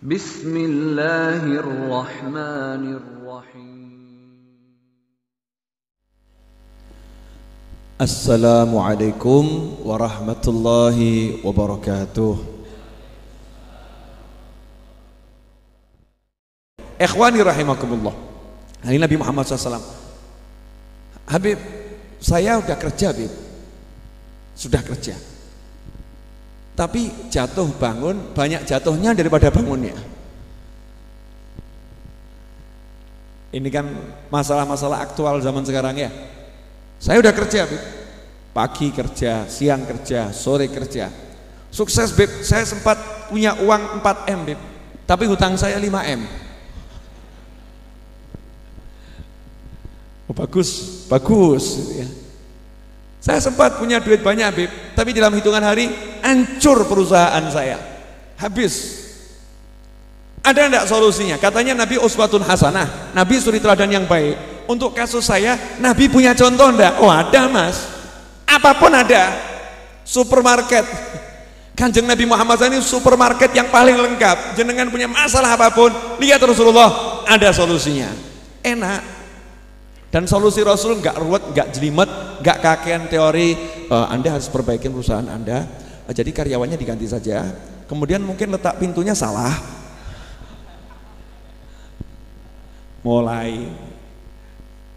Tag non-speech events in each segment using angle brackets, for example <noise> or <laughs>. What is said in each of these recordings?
بسم الله الرحمن الرحيم Assalamualaikum warahmatullahi wabarakatuh. Ikhwani rahimakumullah. Hari Nabi Muhammad SAW. Habib, saya udah kerja, Habib. Sudah kerja. Tapi jatuh bangun banyak jatuhnya daripada bangunnya. Ini kan masalah-masalah aktual zaman sekarang ya. Saya udah kerja, Bib. Pagi kerja, siang kerja, sore kerja. Sukses, Bib. Saya sempat punya uang 4M, Bib. Tapi hutang saya 5M. Oh, bagus, bagus ya. Saya sempat punya duit banyak, Bib, tapi dalam hitungan hari hancur perusahaan saya. Habis. Ada enggak solusinya? Katanya Nabi uswatun hasanah, Nabi suri teladan yang baik. Untuk kasus saya, Nabi punya contoh enggak? Oh, ada, Mas. Apa pun ada. Supermarket. <laughs> Kanjeng Nabi Muhammad SAW ini supermarket yang paling lengkap. Jenengan punya masalah apa pun, lihat Rasulullah, ada solusinya. Enak, dan solusi Rasul nggak ruwet, nggak jelimet, nggak kakean teori. Uh, anda harus perbaikin perusahaan Anda. Uh, jadi karyawannya diganti saja. Kemudian mungkin letak pintunya salah. Mulai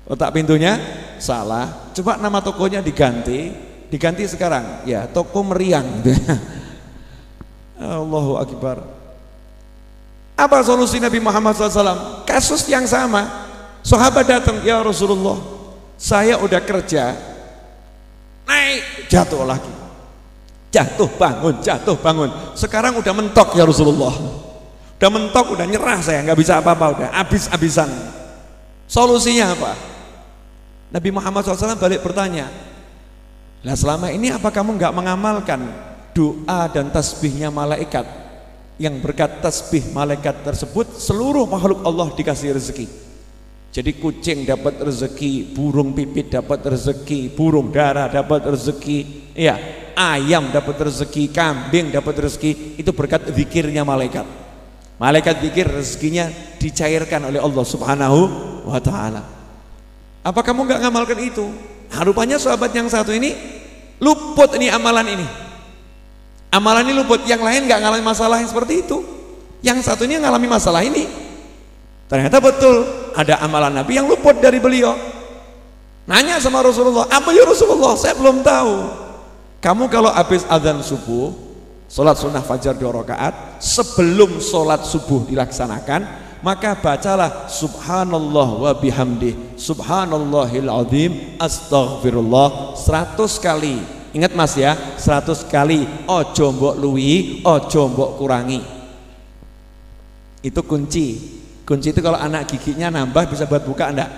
letak pintunya salah. Coba nama tokonya diganti, diganti sekarang. Ya toko meriang. Gitu. Allahu Akbar. Apa solusi Nabi Muhammad SAW? Kasus yang sama. Sahabat datang, ya Rasulullah, saya udah kerja, naik, jatuh lagi. Jatuh bangun, jatuh bangun. Sekarang udah mentok ya Rasulullah. Udah mentok, udah nyerah saya, nggak bisa apa-apa, udah habis-habisan. Solusinya apa? Nabi Muhammad SAW balik bertanya, lah selama ini apa kamu nggak mengamalkan doa dan tasbihnya malaikat yang berkat tasbih malaikat tersebut seluruh makhluk Allah dikasih rezeki jadi kucing dapat rezeki, burung pipit dapat rezeki, burung darah dapat rezeki, ya, ayam dapat rezeki, kambing dapat rezeki, itu berkat zikirnya malaikat. Malaikat zikir rezekinya dicairkan oleh Allah Subhanahu wa taala. Apa kamu nggak ngamalkan itu? Nah, sahabat yang satu ini luput ini amalan ini. Amalan ini luput, yang lain nggak ngalami masalah yang seperti itu. Yang satu ini ngalami masalah ini. Ternyata betul ada amalan Nabi yang luput dari beliau. Nanya sama Rasulullah, apa ya Rasulullah? Saya belum tahu. Kamu kalau habis azan subuh, sholat sunnah fajar dua rakaat, sebelum sholat subuh dilaksanakan, maka bacalah subhanallah wa bihamdi subhanallahil azim astaghfirullah 100 kali ingat mas ya 100 kali ojo mbok luwi ojo mbok kurangi itu kunci Kunci itu kalau anak giginya nambah bisa buat buka enggak?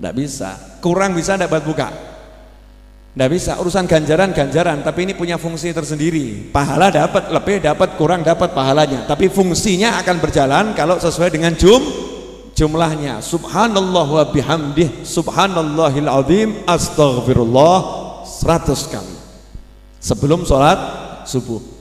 Enggak bisa. Kurang bisa enggak buat buka? Enggak bisa. Urusan ganjaran-ganjaran, tapi ini punya fungsi tersendiri. Pahala dapat, lebih dapat, kurang dapat pahalanya. Tapi fungsinya akan berjalan kalau sesuai dengan jum jumlahnya. Subhanallah wa bihamdih, subhanallahil azim, astaghfirullah 100 kali. Sebelum sholat subuh.